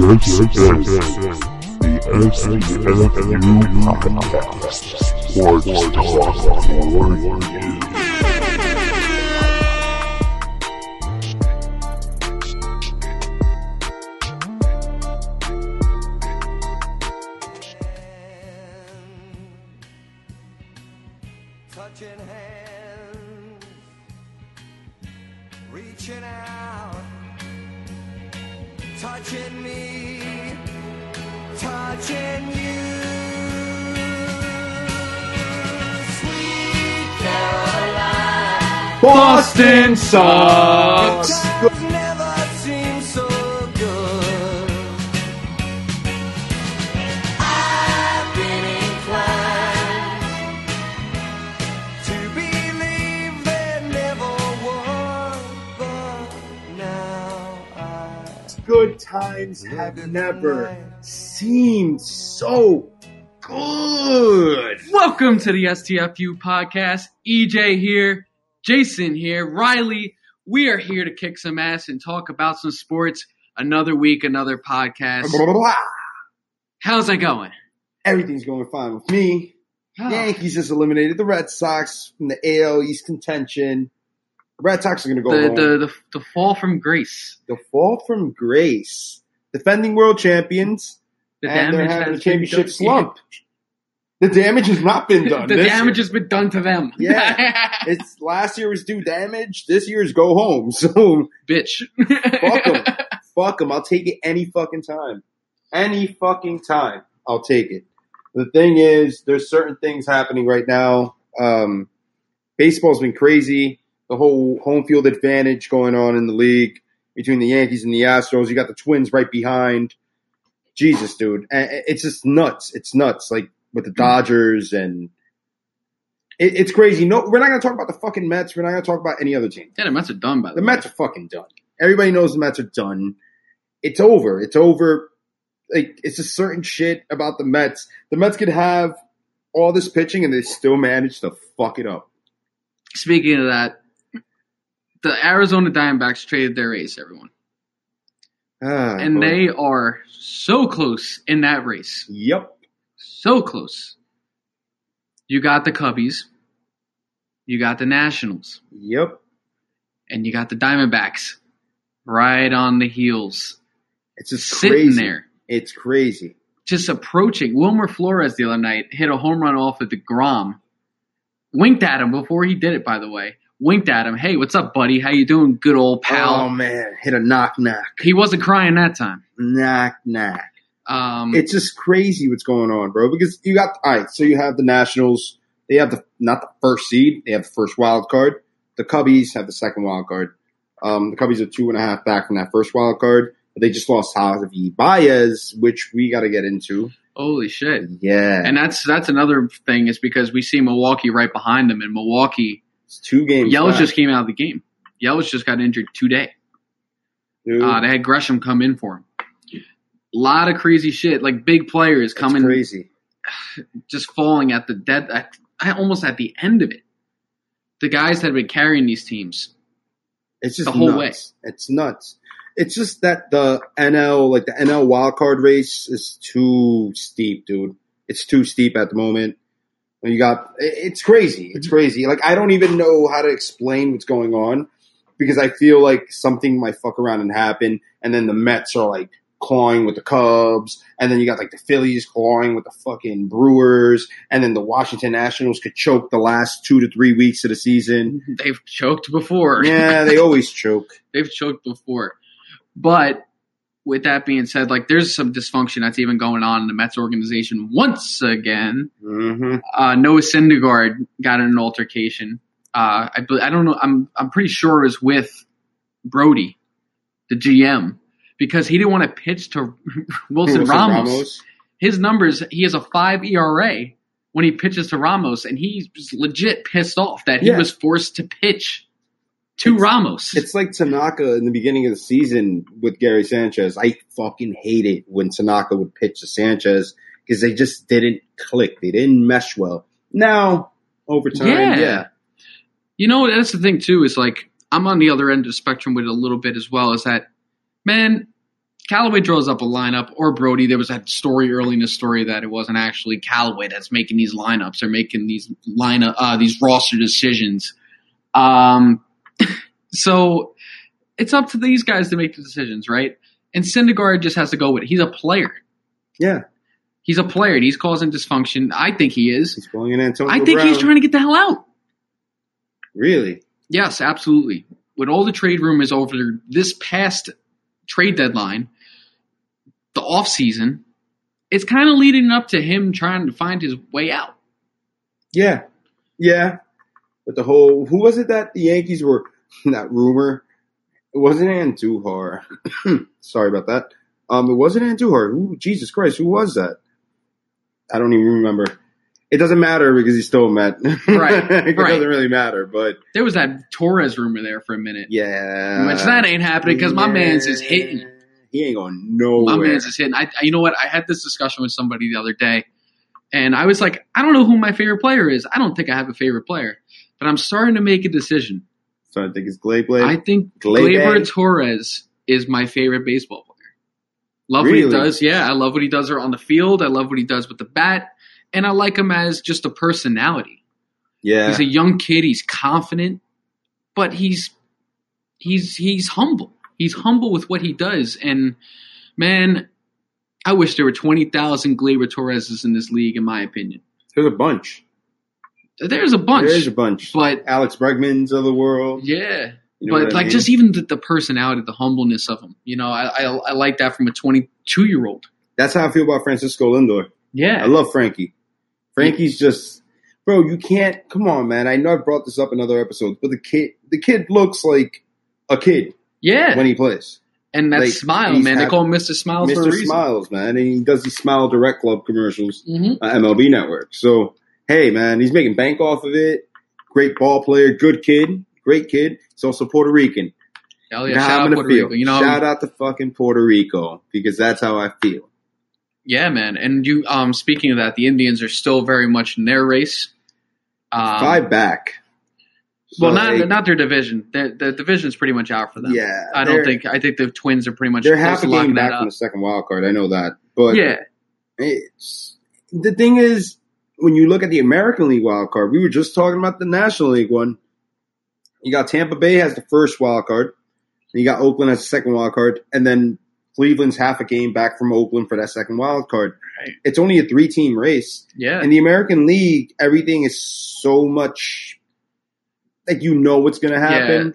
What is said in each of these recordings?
This is the STFU podcast. Sports talk for you. I Good times have never seemed so good. Welcome to the STFU podcast. EJ here, Jason here, Riley. We are here to kick some ass and talk about some sports. Another week, another podcast. Blah, blah, blah. How's that going? Everything's going fine with me. Yankees just eliminated the Red Sox from the AL East contention. The Red Sox are going to go the, home. the, the, the fall from grace. the fall from grace. Defending world champions, The and they're having a championship slump. The damage has not been done. the damage year. has been done to them. Yeah. It's last year was do damage. This year's go home. So Bitch. fuck them. fuck them. I'll take it any fucking time. Any fucking time. I'll take it. The thing is, there's certain things happening right now. Um, baseball's been crazy. The whole home field advantage going on in the league between the Yankees and the Astros. You got the Twins right behind. Jesus, dude, it's just nuts. It's nuts. Like with the Dodgers and it, it's crazy. No, we're not going to talk about the fucking Mets. We're not going to talk about any other team. Yeah, the Mets are done by the, The way. Mets are fucking done. Everybody knows the Mets are done. It's over. It's over. Like it's a certain shit about the Mets. The Mets could have all this pitching and they still manage to fuck it up. Speaking of that, the Arizona Diamondbacks traded their ace, everyone. Ah, And boy. they are so close in that race. Yep. So close. You got the Cubbies, you got the Nationals, Yep. and you got the Diamondbacks right on the heels, It's just sitting crazy. there, It's crazy. just approaching. Wilmer Flores the other night hit a home run off of deGrom. Winked at him before he did it, by the way. Winked at him. Hey, what's up, buddy? How you doing, good old pal? Oh man, hit a knock knock. he wasn't crying that time. Knock knock. Um, It's just crazy what's going on, bro. Because you got all right. So you have the Nationals. They have the not the first seed. They have the first wild card. The Cubbies have the second wild card. Um, the Cubbies are two and a half back from that first wild card. But they just lost Javi Baez, which we got to get into. holy shit. Yeah, And that's that's another thing is because we see Milwaukee right behind them, and Milwaukee it's two games. Yelich just came out of the game. Yelich just got injured today. Uh, they had Grisham come in for him. A lot of crazy shit, like big players It's coming, crazy. just falling at the dead, at, almost at the end of it. The guys that have been carrying these teams. It's just the whole nuts. It's nuts. It's just that the NL, like the NL wildcard race, is too steep, dude. It's too steep at the moment. You got it's crazy. It's mm-hmm. crazy. Like I don't even know how to explain what's going on because I feel like something might fuck around and happen, and then the Mets are like clawing with the Cubs, and then you got like the Phillies clawing with the fucking Brewers, and then the Washington Nationals could choke the last two to three weeks of the season. They've choked before. Yeah, they always choke. They've choked before. But with that being said, like there's some dysfunction that's even going on in the Mets organization once again. hmm uh, Noah Syndergaard got in an altercation. Uh, I, I don't know. I'm I'm pretty sure it was with Brodie, the GM, because he didn't want to pitch to Wilson, Ramos. His numbers, he has a five ERA when he pitches to Ramos, and he's legit pissed off that he Yeah. was forced to pitch to It's- Ramos. It's like Tanaka in the beginning of the season with Gary Sanchez. I fucking hate it when Tanaka would pitch to Sanchez because they just didn't click. They didn't mesh well. Now, over time, Yeah. yeah. You know, that's the thing too. Is like I'm on the other end of the spectrum with it a little bit as well. Is that man? Callaway draws up a lineup, or Brodie. There was that story early in the story that it wasn't actually Callaway that's making these lineups or making these lineup uh, these roster decisions. Um, so it's up to these guys to make the decisions, right? And Syndergaard just has to go with it. He's a player. Yeah, He's a player. He's causing dysfunction. I think he is. he's pulling in Antonio. I think Brown. he's trying to get the hell out. Really? Yes, absolutely. With all the trade rumors over this past trade deadline, the off season, it's kind of leading up to him trying to find his way out. Yeah, yeah. But the whole who was it that the Yankees were that rumor? It wasn't Andujar. Sorry about that. Um, it wasn't Andujar. Who? Jesus Christ, who was that? I don't even remember. It doesn't matter because he's still met. Right, it right. doesn't really matter. But There was that Torres rumor there for a minute, yeah, which that ain't happening because my Yeah. man's is hitting. He ain't going nowhere. My man's just hitting. I, you know what? I had this discussion with somebody the other day, and I was like, I don't know who my favorite player is. I don't think I have a favorite player, but I'm starting to make a decision. so I think it's Blade. I think Gleybe? Gleyber Torres is my favorite baseball player. Love what he does. Yeah, I love what he does on the field. I love what he does with the bat, and I like him as just a personality. yeah, He's a young kid. He's confident, but he's he's he's humble. He's humble with what he does, and man, I wish there were twenty thousand Gleyber Torreses in this league. In my opinion, there's a bunch. there's a bunch, There's a bunch. but Alex Bregmans of the world. yeah. You know but like mean? just even the, the personality, the humbleness of him, you know, I, I I like that from a 22 year old. that's how I feel about Francisco Lindor. Yeah, I love Frankie. Frankie's just, bro. You can't. Come on, man. I know I've brought this up in other episodes, but the kid, the kid looks like a kid yeah, when he plays. and that like, smile, man. They call him Mr. Smiles for a Mr. Smiles, man, and he does these Smile Direct Club commercials, hmm uh, MLB Network. So hey, man, he's making bank off of it. Great ball player, good kid, great kid. He's also Puerto Rican. Hell yeah, how shout I'm out Puerto feel. Rico. You know, Shout out to fucking Puerto Rico because that's how I feel. yeah, man. And you, um, speaking of that, the Indians are still very much in their race. Um, Five back. Well, not like, not their division. The, the division's pretty much out for them. Yeah, I don't think. I think the Twins are pretty much they're half a game back from the second wild card. I know that, but Yeah, it's the thing is when you look at the American League wild card, we were just talking about the National League one. You got Tampa Bay has the first wild card, and you got Oakland as the second wild card, and then Cleveland's half a game back from Oakland for that second wild card. Right. It's only a three team race. yeah, In the American League, everything is so much like you know what's going to happen,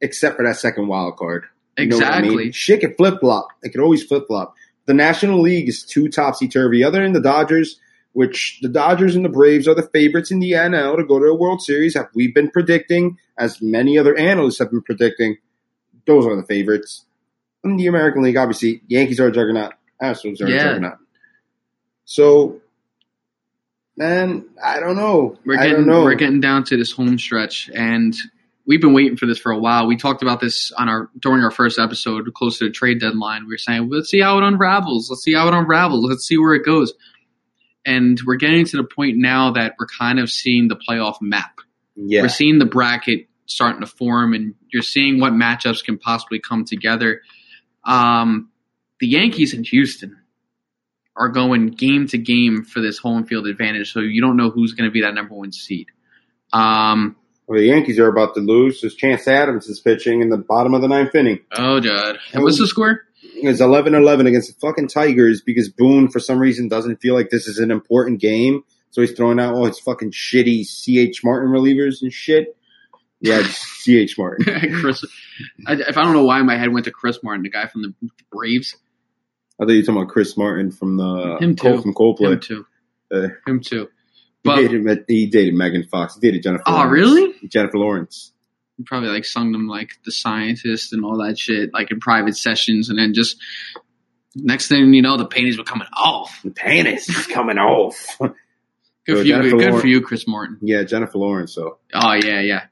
except for that second wild card. You what I exactly. mean? Shit can flip flop. It could always flip flop. The National League is too topsy turvy. Other than the Dodgers, which the Dodgers and the Braves are the favorites in the NL to go to a World Series, have we been predicting, as many other analysts have been predicting, those are the favorites. In the American League, obviously, Yankees are a juggernaut. Astros are Yeah. a juggernaut. So, man, I don't know. We're I getting don't know. we're getting down to this home stretch, and we've been waiting for this for a while. We talked about this on our during our first episode, close to the trade deadline. We were saying, let's see how it unravels. Let's see how it unravels. Let's see where it goes. And we're getting to the point now that we're kind of seeing the playoff map. yeah. We're seeing the bracket starting to form, and you're seeing what matchups can possibly come together. Um, the Yankees in Houston are going game to game for this home field advantage, so you don't know who's going to be that number one seed. Um, Well, the Yankees are about to lose. As Chance Adams is pitching in the bottom of the ninth inning. oh, God. And what's the score? It's 11-11 against the fucking Tigers because Boone, for some reason, doesn't feel like this is an important game. So he's throwing out all his fucking shitty C.H. Martin relievers and shit. Yeah, C.H. Martin. Chris. I, if I don't know why my head went to Chris Martin, the guy from the Braves. I thought you were talking about Chris Martin from the Him too. Cole from Coldplay. Him too. Uh, Him too. he, dated, he dated Megan Fox. He dated Jennifer. oh, Lawrence. really? Jennifer Lawrence. He probably like sung them like the scientist and all that shit, like in private sessions, and then just next thing you know, the paintings were coming off. The penis is coming off. Good So for you, Jennifer good Lawrence- for you, Chris Martin. yeah, Jennifer Lawrence. So Oh yeah, yeah,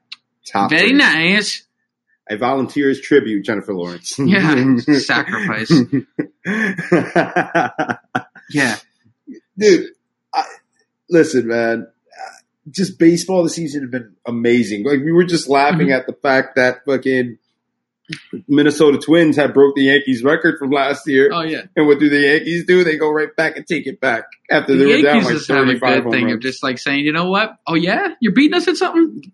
top. very three. nice. I volunteer as tribute, Jennifer Lawrence. Yeah, sacrifice. Yeah, Dude, I, listen, man. Just baseball this season has been amazing. Like we were just laughing Mhm. at the fact that fucking Minnesota Twins had broke the Yankees record from last year. Oh yeah. And what do the Yankees do? They go right back and take it back after The they were down like just have a 35 good home thing of just like saying, you know what? Oh yeah, you're beating us at something.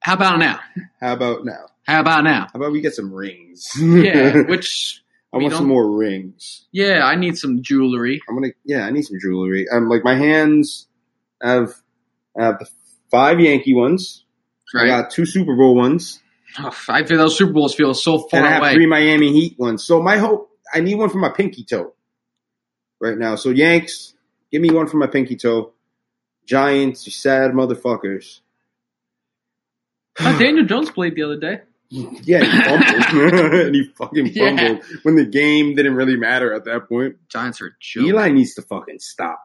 How about now? How about now? How about now? How about we get some rings? Yeah, which I want some more rings. yeah, I need some jewelry. I'm gonna yeah, I need some jewelry. I'm like my hands have have the five Yankee ones. I got two Super Bowl ones, Oh, I feel those Super Bowls feel so far and I have away. three Miami Heat ones. So my hope, I need one for my pinky toe right now. So Yanks, give me one for my pinky toe. Giants, you sad motherfuckers. Uh, Daniel Jones played the other day. Yeah, he fumbled. and he fucking Yeah. fumbled when the game didn't really matter at that point. Giants are joke. Eli needs to fucking stop.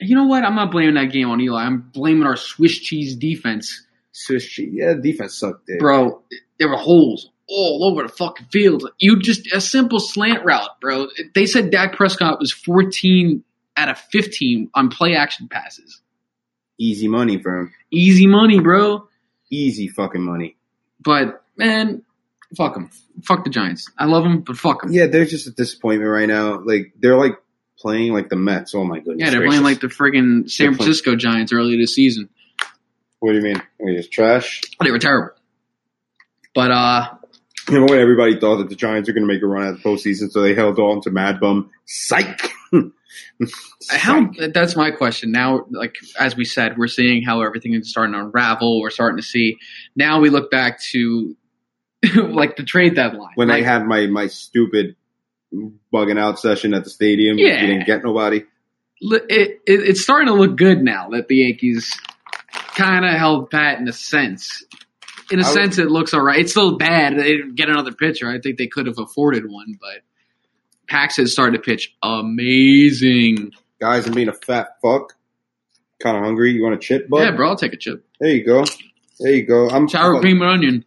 You know what? I'm not blaming that game on Eli. I'm blaming our Swiss cheese defense. Swiss cheese. Yeah, the defense sucked, dude. Bro, there were holes all over the fucking field. You just a simple slant route, bro. They said Dak Prescott was 14 out of 15 on play action passes. Easy money for him. Easy money, bro. Easy fucking money. But man, fuck them. Fuck the Giants. I love them, but fuck them. Yeah, they're just a disappointment right now. Like they're like playing like the Mets. Oh my goodness. Yeah, they're gracious. playing like the friggin' San They're playing- Francisco Giants earlier this season. What do you mean? Wait, it's trash. They were terrible. But uh, You know when everybody thought that the Giants were going to make a run at the postseason, so they held on to Mad Bum. Psych. How that's my question. Now, like as we said, we're seeing how everything is starting to unravel. We're starting to see. Now we look back to like the trade deadline. when like, I had my my stupid bugging out session at the stadium, Yeah. you didn't get nobody. it, it, it's starting to look good now that the Yankees kind of held pat in a sense. In a I would- sense, it looks all right. It's still bad. They didn't get another pitcher. I think they could have afforded one, but Pax has started to pitch amazing. Guys, I'm being a fat fuck. Kind of hungry. You want a chip, bud? yeah, bro, I'll take a chip. There you go. There you go. I'm Sour cream and onion.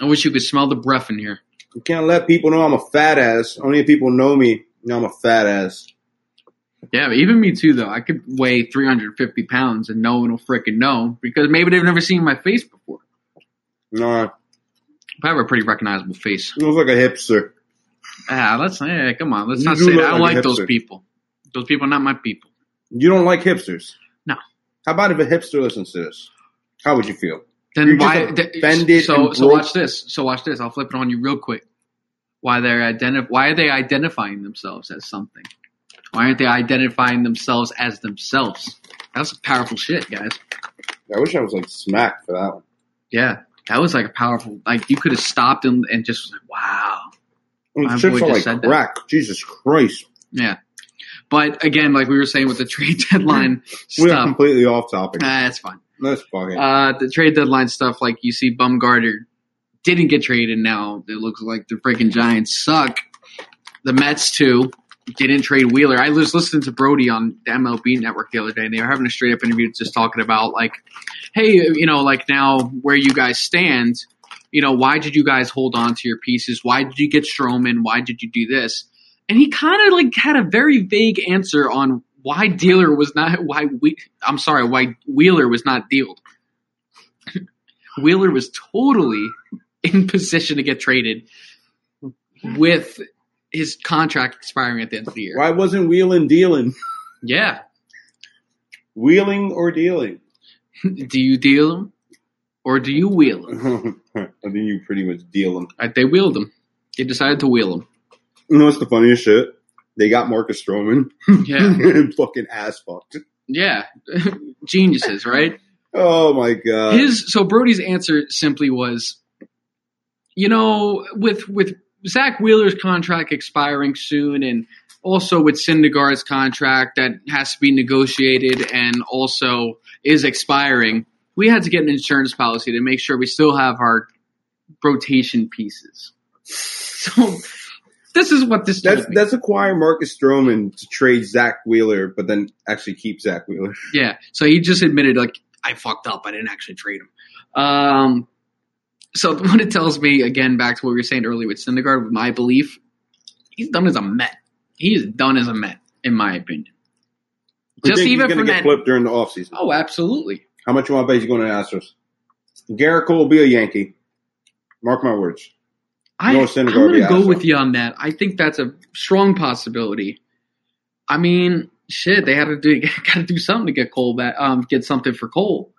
I wish you could smell the breath in here. You can't let people know I'm a fat ass. Only if people know me, know I'm a fat ass. Yeah, but even me too, though. I could weigh 350 pounds and no one will freaking know because maybe they've never seen my face before. No, I have a pretty recognizable face. you look like a hipster. Ah, let's yeah, come on. Let's You not say that. I don't like like those people. Those people are not my people. You don't like hipsters. No. How about if a hipster listens to this? How would you feel? Then You're why? offended so so watch this. So watch this. I'll flip it on you real quick. Why they're identi- Why are they identifying themselves as something? Why aren't they identifying themselves as themselves? That's a powerful shit, guys. I wish I was like smacked for that one. Yeah, that was like a powerful. Like you could have stopped and, and just was like, wow. My chips boy are just like said that. crack. Jesus Christ. Yeah. But again, like we were saying with the trade deadline stuff. We are completely off topic. nah, that's fine. That's fucking. Uh, the trade deadline stuff, like you see, Bumgarner didn't get traded. Now it looks like the freaking Giants suck. The Mets too didn't trade Wheeler. I was listening to Brodie on the MLB Network the other day, and they were having a straight up interview just talking about like, hey, you know, like now where you guys stand. You know, why did you guys hold on to your pieces? Why did you get Stroman? Why did you do this? And he kind of like had a very vague answer on why Dealer was not why we I'm sorry why Wheeler was not dealed. Wheeler was totally in position to get traded with his contract expiring at the end of the year. Why wasn't wheeling dealing? Yeah. Wheeling or dealing? Do you deal him or do you wheel him? I think you pretty much dealing. Like, they wheeled him. They decided to wheel him. You know what's the funniest shit? They got Marcus Stroman Yeah. and fucking ass fucked. Yeah. Geniuses, right? Oh my god. His so Brodie's answer simply was, you know, with with Zack Wheeler's contract expiring soon, and also with Syndergaard's contract that has to be negotiated and also is expiring, we had to get an insurance policy to make sure we still have our rotation pieces. So this is what this that's that's acquire Marcus Stroman to trade Zack Wheeler, but then actually keep Zack Wheeler. Yeah. So he just admitted, like, I fucked up. I didn't actually trade him. Um, so what it tells me, again, back to what we were saying earlier with Syndergaard, with my belief, he's done as a Met. He is done as a Met, in my opinion. You Just even he's from that. get flipped during the offseason. Oh, absolutely. How much you want to bet he's going to Astros? Gerrit Cole will be a Yankee. Mark my words. I, I'm going to go with you on that. I think that's a strong possibility. I mean, shit, they had to do got to do something to get Cole back. Um, get something for Cole.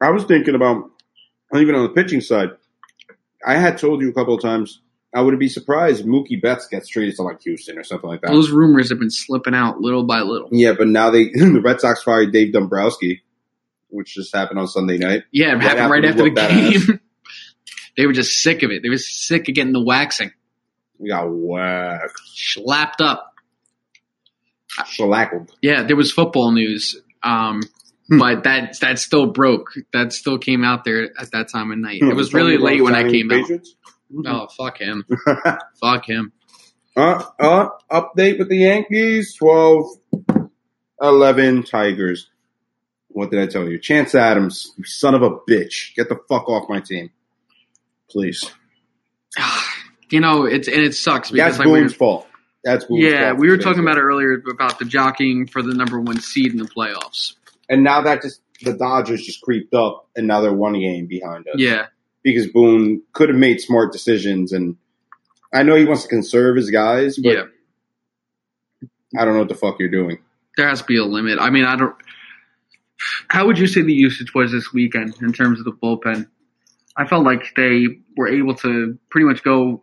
I was thinking about even on the pitching side. I had told you a couple of times I would be surprised if Mookie Betts gets traded to like Houston or something like that. Those rumors have been slipping out little by little. yeah, but now they the Red Sox fired Dave Dombrowski, which just happened on Sunday night. Yeah, it Right happened after right after the game. they were just sick of it. They were sick of getting the waxing, We got whacked, slapped up. shellackled. Yeah, there was football news, um, Hmm. but that that still broke. That still came out there at that time of night. It was really late when I came out. Patriots? Oh fuck him! Fuck him! Uh, uh, update with the Yankees 12 11 Tigers. What did I tell you? Chance Adams, you son of a bitch. Get the fuck off my team. Please. You know, it's and it sucks because That's like we Boone's fault. That's Boone's yeah, fault. we were talking about it earlier about the jockeying for the number one seed in the playoffs. And now that just, the Dodgers just creeped up and now they're one game behind us. Yeah, Because Boone could have made smart decisions. And I know he wants to conserve his guys, but yeah. I don't know what the fuck you're doing. There has to be a limit. I mean, I don't. How would you say the usage was this weekend in terms of the bullpen? I felt like they were able to pretty much go.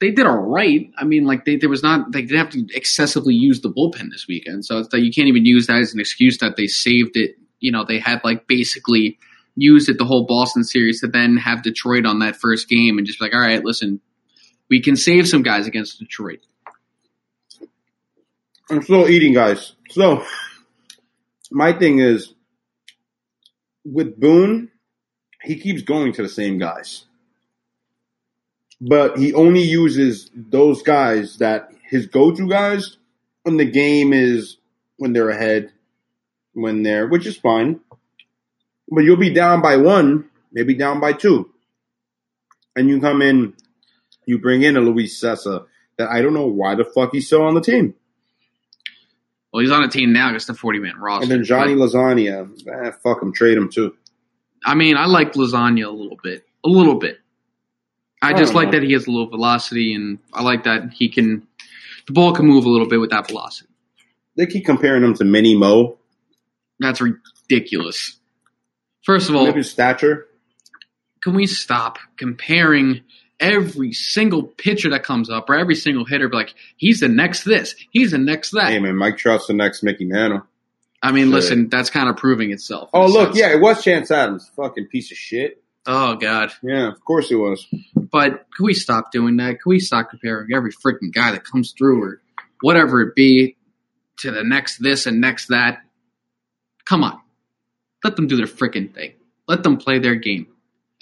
They did all right. I mean, like they there was not they didn't have to excessively use the bullpen this weekend, so it's that you can't even use that as an excuse that they saved it. You know, they had like basically used it the whole Boston series to then have Detroit on that first game and just be like, all right, listen, we can save some guys against Detroit. I'm still eating, guys. So, my thing is with Boone, he keeps going to the same guys, but he only uses those guys that his go-to guys when the game is when they're ahead, when they're which is fine. But you'll be down by one, maybe down by two, and you come in, you bring in a Luis Cessa that I don't know why the fuck he's still on the team. Well, he's on a team now, just a forty man roster. And then Johnny But- Lasagna, eh, fuck him, trade him too. I mean, I like lasagna a little bit, a little bit. I I just like know. that he has a little velocity, and I like that he can. The ball can move a little bit with that velocity. They keep comparing him to Mini Mo. That's ridiculous. First of all, Maybe his stature. can we stop comparing every single pitcher that comes up or every single hitter? Be like, he's the next this, he's the next that. Hey man, Mike Trout's the next Mickey Mantle. I mean, listen, that's kind of proving itself. Oh look, sense. yeah, it was Chance Adams. Fucking piece of shit. Oh god. Yeah, of course it was. But can we stop doing that? Can we stop comparing every freaking guy that comes through or whatever it be to the next this and next that? Come on. Let them do their freaking thing. Let them play their game.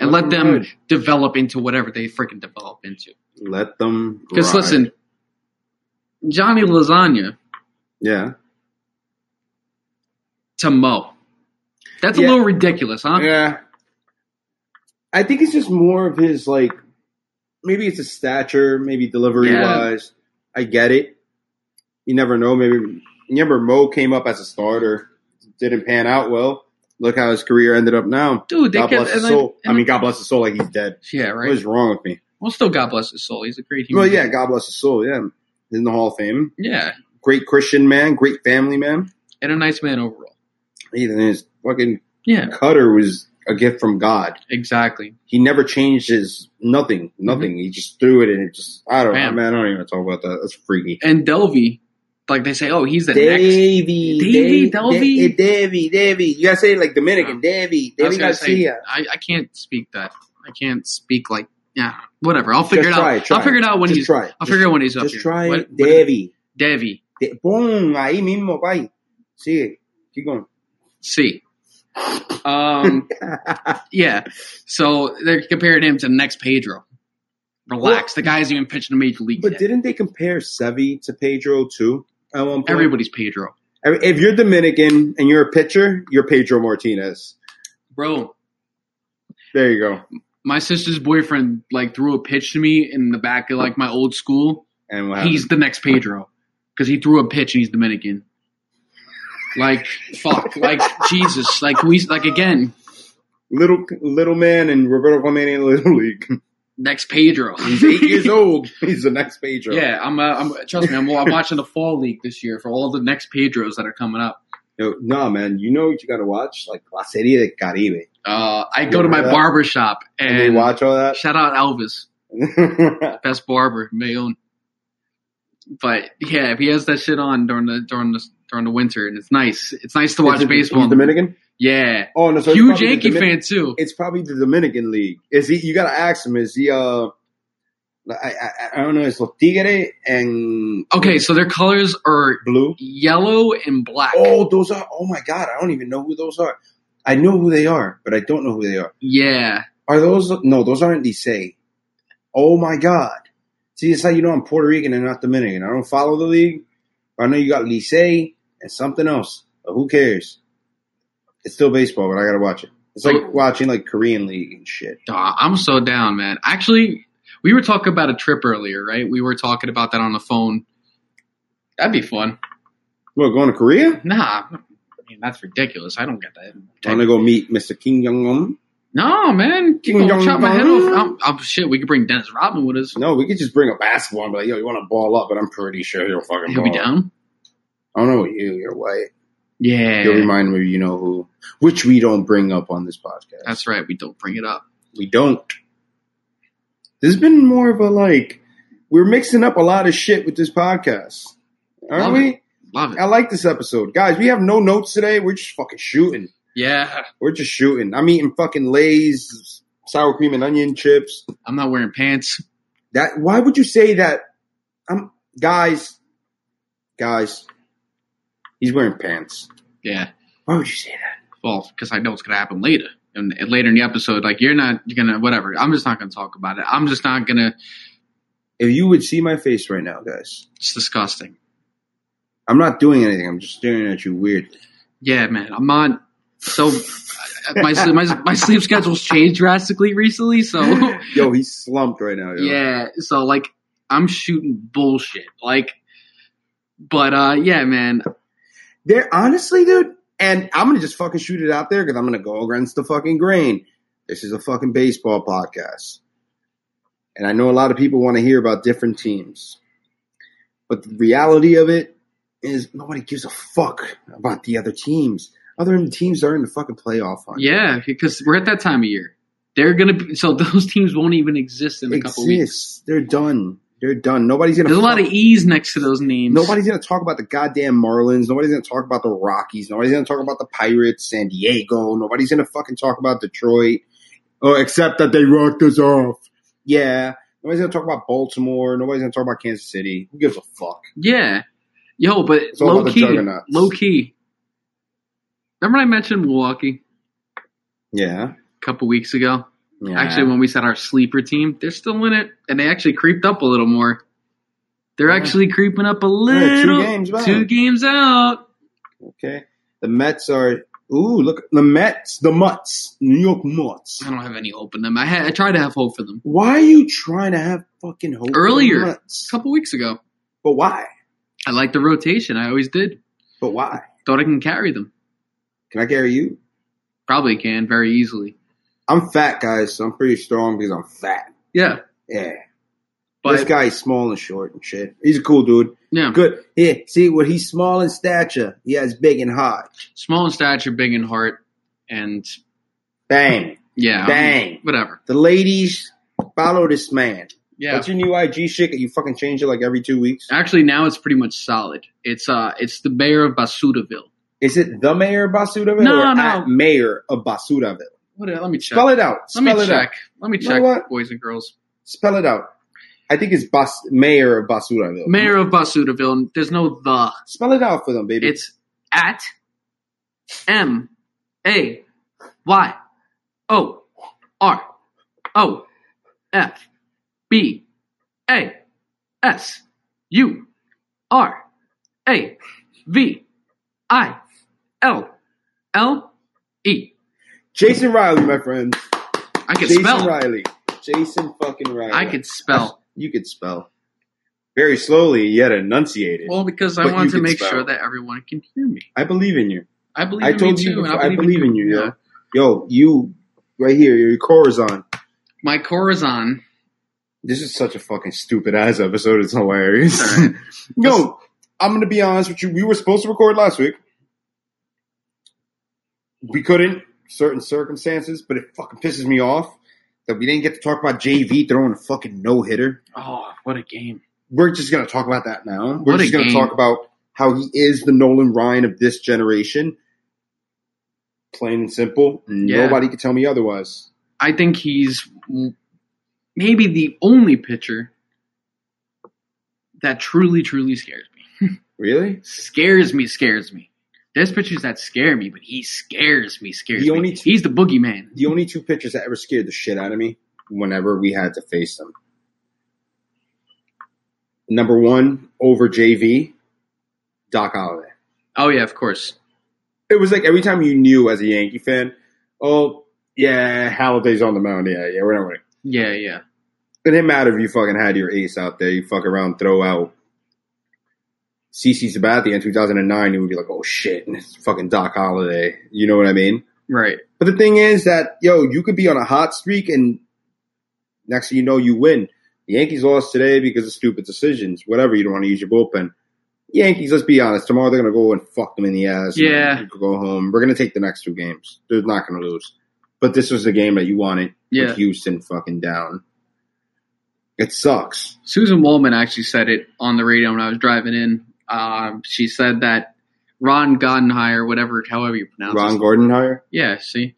And Let let, them ride. develop into whatever they freaking develop into. Let them. Because listen, Johnny Lasagna Yeah. to Mo. That's a little ridiculous, huh? Yeah. I think it's just more of his like maybe it's a stature, maybe delivery Yeah. wise. I get it. You never know. Maybe you remember Mo came up as a starter, didn't pan out well. Look how his career ended up now. Dude, they God kept, bless his soul. I and mean, God bless his soul, like he's dead. yeah, right. What is wrong with me? Well, still, God bless his soul. He's a great human. Well, yeah. God bless his soul. Yeah, he's in the Hall of Fame. yeah, Great Christian man, great family man. and a nice man overall. Even his fucking Yeah, cutter was a gift from God. exactly. He never changed his nothing, nothing. Mm-hmm. He just threw it, and it just I don't know, man. I don't even talk about that. That's freaky. And Delvey, like they say, oh, he's the next. Davy, Davey, Delvey? Davy, Davy. You gotta say it like Dominican, Davy, I was Davy say, Garcia. I, I can't speak that. I can't speak like yeah, whatever. I'll figure Just it out. try it, try I'll figure it out when Just he's. try it. I'll Just- figure it out when he's up Just here. try What- Davy. Devi. De- boom, ahí mismo, bye. Sigue. Keep going. C. Um. yeah. So they're comparing him to the next Pedro. Relax. the guy's even pitching a major league. But yet. didn't they compare Sevy to Pedro too? At one point? Everybody's Pedro, if you're Dominican and you're a pitcher, you're Pedro Martinez. bro. There you go. My sister's boyfriend like threw a pitch to me in the back of like my old school. And? He's the next Pedro because he threw a pitch and he's Dominican. Like fuck, like Jesus, like we like again. Little little man and Roberto Clemente in the Little League. Next Pedro. He's eight years old. He's the next Pedro. Yeah, I'm. Uh, I'm. Trust me, I'm, I'm watching the fall league this year for all the next Pedros that are coming up. No, no, man. You know what you got to watch? Like La Serie de Caribe. Uh, I go to my that? barber shop And, you and watch all that. shout out Elvis, best barber, Mayon. But yeah, if he has that shit on during the during the during the winter, and it's nice. It's nice to watch baseball. He's Dominican. Yeah, Oh no, so huge Yankee fan too. It's probably the Dominican League. Is he? You got to ask him. Is he? Uh, I, I, I don't know. It's Los Tigre and Okay, so their colors are blue. yellow and black. Oh, those are. Oh my god, I don't even know who those are. I know who they are, but I don't know who they are. Yeah, Are those? No, those aren't Licey. Oh my god. See, it's how you know I'm Puerto Rican and not Dominican. I don't follow the league. I know you got Licey and something else. But who cares? It's still baseball, but I gotta watch it. It's like watching like Korean league and shit. Aw, I'm so down, man. Actually, we were talking about a trip earlier, right? We were talking about that on the phone. That'd be fun. What, going to Korea? Nah, I mean that's ridiculous. I don't get that. I'm gonna go meet Mr. Kim Jong Un. No, man, you Kim gonna chop my head off. I'm, I'm shit. We could bring Dennis Rodman with us. No, we could just bring a basketball and be like, yo, you want to ball up? But I'm pretty sure he'll fucking He'll be up. down. I don't know what you, you're white. Yeah, You'll remind me, you know who, which we don't bring up on this podcast. that's right. We don't bring it up. we don't. This has been more of a like, we're mixing up a lot of shit with this podcast. Aren't Love we? Love it. I like this episode. Guys, we have no notes today. We're just fucking shooting. Yeah, We're just shooting. I'm eating fucking Lay's, sour cream and onion chips. I'm not wearing pants. That why would you say that? I'm guys, guys. He's wearing pants. Yeah, Why would you say that? well, because I know it's gonna happen later. And, later in the episode, like you're not you're gonna whatever. I'm just not gonna talk about it. I'm just not gonna. If you would see my face right now, guys, It's disgusting. I'm not doing anything. I'm just staring at you weirdly. Yeah, man. I'm not. So my my my sleep schedule's changed drastically recently. So Yo, he's slumped right now. Yo. yeah. So like I'm shooting bullshit. Like, but uh, yeah, man. There, honestly, dude, and I'm gonna just fucking shoot it out there because I'm gonna go against the fucking grain. This is a fucking baseball podcast, and I know a lot of people want to hear about different teams, but the reality of it is nobody gives a fuck about the other teams. Other than the teams that are in the fucking playoff hunt. Yeah, because we're at that time of year. They're gonna be so those teams won't even exist in a couple weeks. They're done. They're done. Nobody's gonna. There's a lot of E's next to those names. Nobody's going to talk about the goddamn Marlins. Nobody's going to talk about the Rockies. Nobody's going to talk about the Pirates, San Diego. Nobody's going to fucking talk about Detroit. Oh, except that they rocked us off. Yeah. Nobody's going to talk about Baltimore. Nobody's going to talk about Kansas City. Who gives a fuck? Yeah, yo, but all low key, low key. Remember I mentioned Milwaukee Yeah. a couple weeks ago? Yeah. Actually, when we said our sleeper team, they're still in it, and they actually creeped up a little more. They're Yeah. actually creeping up a little. two games back. Two games out. Okay. The Mets are. Ooh, look. The Mets. The Mutts. New York Mutts. I don't have any hope in them. I had, I tried to have hope for them Why are you trying to have fucking hope? for Earlier. A couple weeks ago. But why? I like the rotation. I always did. But why? Thought I can carry them. Can I carry you? Probably can very easily. I'm fat, guys, so I'm pretty strong because I'm fat. Yeah, Yeah. but this guy's small and short and shit. He's a cool dude. yeah, Good. Yeah, see, what he's small in stature, he has big and hard. small in stature, big in heart, and Bang. yeah, Bang. whatever. The ladies follow this man. Yeah. What's your new IG shit? You fucking change it like every two weeks? Actually, now it's pretty much solid. It's uh, it's the mayor of Basuraville. Is it the mayor of Basuraville No, or no. at mayor of Basuraville? What? Let me check. Spell it out. Let me it check. out. Let me You know check, boys and girls. Spell it out. I think it's Bas- mayor of Basuraville. Mayor of Basuraville. There's no the. Spell it out for them, baby. It's at M A Y O R O F B A S U R A V I L L E. Jason Riley, my friend. I can spell. Jason spell. Riley. Jason fucking Riley. I can spell. You could spell very slowly, yet enunciated. Well, because I wanted to make spell. sure that everyone can hear me. I believe in you. I believe I in told you too. before, and I believe in you, yo. Yeah. Yo, you right here. Your Corazon. My Corazon. This is such a fucking stupid ass episode. It's hilarious. It's all right. no, I'm gonna be honest with you. We were supposed to record last week. We couldn't, certain circumstances, but it fucking pisses me off that we didn't get to talk about JV throwing a fucking no hitter. Oh, what a game. We're just gonna talk about that now. We're What just gonna game. talk about how he is the Nolan Ryan of this generation. Plain and simple. Yeah. Nobody can tell me otherwise. I think he's maybe the only pitcher that truly, truly scares me. Really? Scares me, scares me. There's pitchers that scare me, but he scares me, scares The me. only two- He's the boogeyman. The only two pitchers that ever scared the shit out of me whenever we had to face them. Number one over JV, Doc Halladay. Oh yeah, of course. It was like every time you knew as a Yankee fan, oh yeah, Halladay's on the mound. Yeah, yeah, we're not winning. Yeah, yeah. It didn't matter if you fucking had your ace out there. You fuck around, throw out CC Sabathia in 2009, you would be like, oh shit, and it's fucking Doc Halladay. You know what I mean? Right. But the thing is that, yo, you could be on a hot streak and next thing you know, you win. The Yankees lost today because of stupid decisions. Whatever, you don't want to use your bullpen. Yankees, let's be honest, tomorrow they're going to go and fuck them in the ass. Yeah. Go home. We're going to take the next two games. They're not going to lose. But this was a game that you wanted Yeah. with Houston fucking down. It sucks. Suzyn Waldman actually said it on the radio when I was driving in. Um, she said that Ron Gardenhire, whatever, however you pronounce Ron it. Gordon hire? Yeah, see.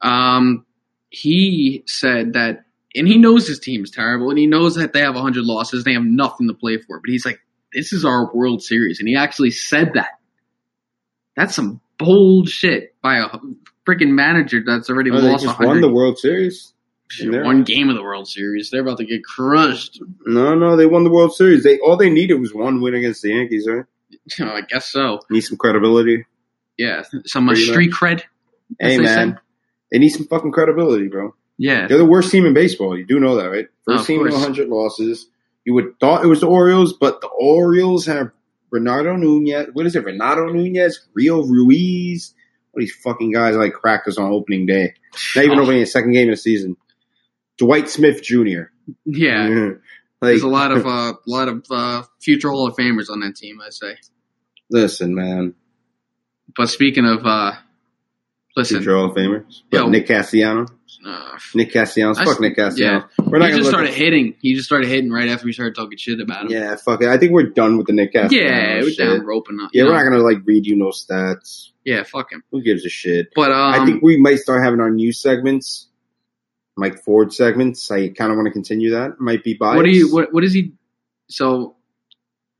Um, he said that, and he knows his team is terrible, and he knows that they have 100 losses, they have nothing to play for, but he's like, this is our World Series, and he actually said that. That's some bold shit by a freaking manager that's already Oh, they lost just 100. won the World Series. Shit, one game of the World Series. They're about to get crushed. No, no, they won the World Series. They all they needed was one win against the Yankees, right? I guess so. Need some credibility. Yeah, some uh, street cred. Hey they man, say. they need some fucking credibility, bro. Yeah, They're the worst team in baseball. You do know that, right? Oh, First of team with course. 100 losses. You would thought it was the Orioles, but the Orioles have Bernardo Nunez. What is it? Renato Nunez, Rio Ruiz. All these fucking guys like cracked us on opening day. Not even Oh. opening the second game of the season. Dwight Smith Jr. yeah. like, There's a lot of uh, lot of uh, future Hall of Famers on that team, I say. listen, man. But speaking of, uh, listen, Future Hall of Famers. Yo. Nick Castellanos. uh, Nick Castellanos. I- Fuck Nick Castellanos. We're he not just gonna started hitting. He just started hitting right after we started talking shit about him. Yeah, fuck it. I think we're done with the Nick Castellanos. yeah, we're down roping up. Yeah, we're know? not gonna like read you no stats. Yeah, fuck him. Who gives a shit? But um, I think we might start having our new segments, Mike Ford segments. I kind of want to continue that. Might be biased. what do you? What what is he? So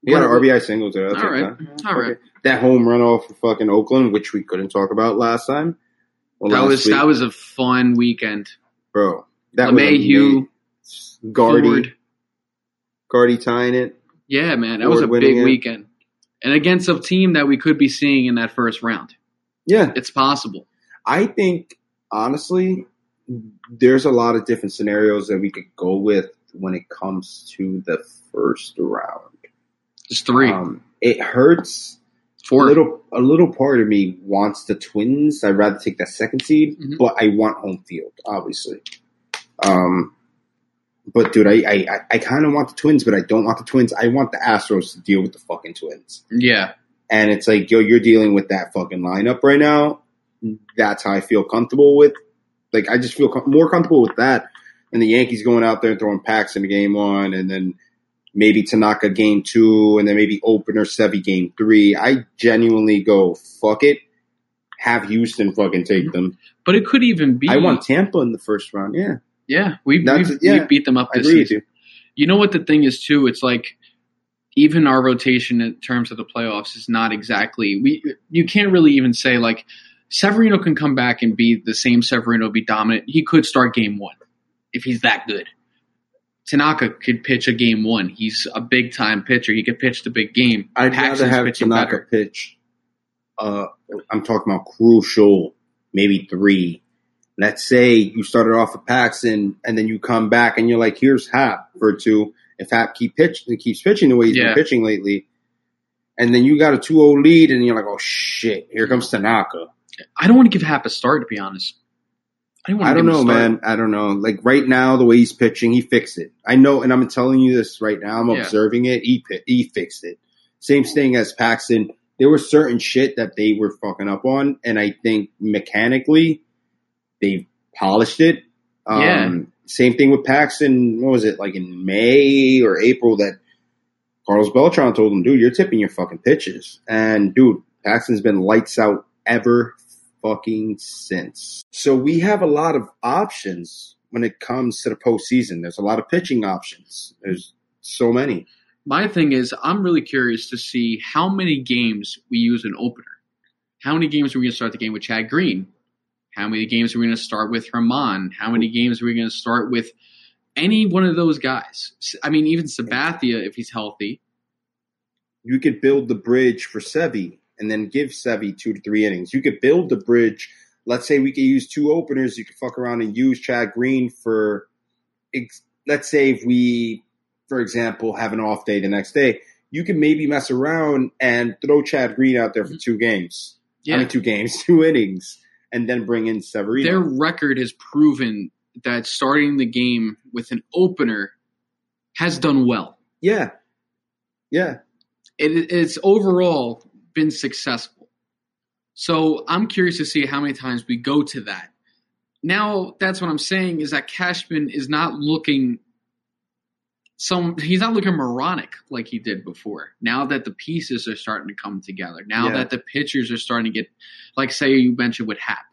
We got an RBI single today. I'll All right, that. all right. Okay. That home run off of fucking Oakland, which we couldn't talk about last time. Well, That last was week. that was a fun weekend. bro. That was amazing. Gardy, Ford. Gardy tying it. Yeah, man, that was a big it. weekend, and against a team that we could be seeing in that first round. Yeah, It's possible. I think honestly, there's a lot of different scenarios that we could go with when it comes to the first round. Just three, Um, it hurts. four. A little, a little part of me wants the Twins. I'd rather take that second seed, Mhm. but I want home field, obviously. Um, but dude, I, I, I- I kind of want the Twins, but I don't want the Twins. I want the Astros to deal with the fucking Twins. yeah, And it's like, yo, you're dealing with that fucking lineup right now. That's how I feel comfortable with. Like, I just feel com- more comfortable with that. And the Yankees going out there and throwing Pax in game one, and then maybe Tanaka game two, and then maybe opener Sevy game three. I genuinely go, fuck it. Have Houston fucking take them. but it could even be. I want Tampa in the first round. Yeah. Yeah, we we, yeah, beat them up I this agree with season. you. You know what the thing is too? It's like even our rotation in terms of the playoffs is not exactly we. You can't really even say like Severino can come back and be the same Severino, be dominant. He could start game one if he's that good. Tanaka could pitch a game one. He's a big time pitcher. He could pitch the big game. I'd Paxton's rather have Tanaka better. pitch. Uh, I'm talking about crucial, maybe three. Let's say you started off with Paxton, and then you come back and you're like, "Here's Hap for two. If Hap keep pitch, keeps pitching the way he's Yeah. been pitching lately, and then you got a 2-0 lead, and you're like, "Oh shit, here comes Tanaka." I don't want to give Hap a start to be honest. I, wanna I don't know, man. I don't know. Like right now, the way he's pitching, he fixed it. I know, and I'm telling you this right now. I'm Yeah. observing it. He he fixed it. Same thing as Paxton. There were certain shit that they were fucking up on, and I think mechanically they polished it. Um, Yeah. Same thing with Paxton. What was it like in May or April that Carlos Beltran told him, "Dude, you're tipping your fucking pitches." And dude, Paxton's been lights out ever fucking since. So we have a lot of options when it comes to the postseason. There's a lot of pitching options. There's so many. My thing is, I'm really curious to see how many games we use an opener. How many games are we going to start the game with Chad Green? How many games are we going to start with Germán? How many games are we going to start with any one of those guys? I mean, even Sabathia, if he's healthy. You could build the bridge for Sevy and then give Sevy two to three innings. You could build the bridge. Let's say we could use two openers. You could fuck around and use Chad Green for, ex- let's say if we, for example, have an off day the next day, you can maybe mess around and throw Chad Green out there for two games. I mean, two games, two innings, and then bring in Severino. their record has proven that starting the game with an opener has done well. yeah, yeah. It, it's overall been successful. So I'm curious to see how many times we go to that. Now, that's what I'm saying is that Cashman is not looking some he's not looking moronic like he did before. Now that the pieces are starting to come together. Now Yeah. that the pitchers are starting to get like say you mentioned with Hap.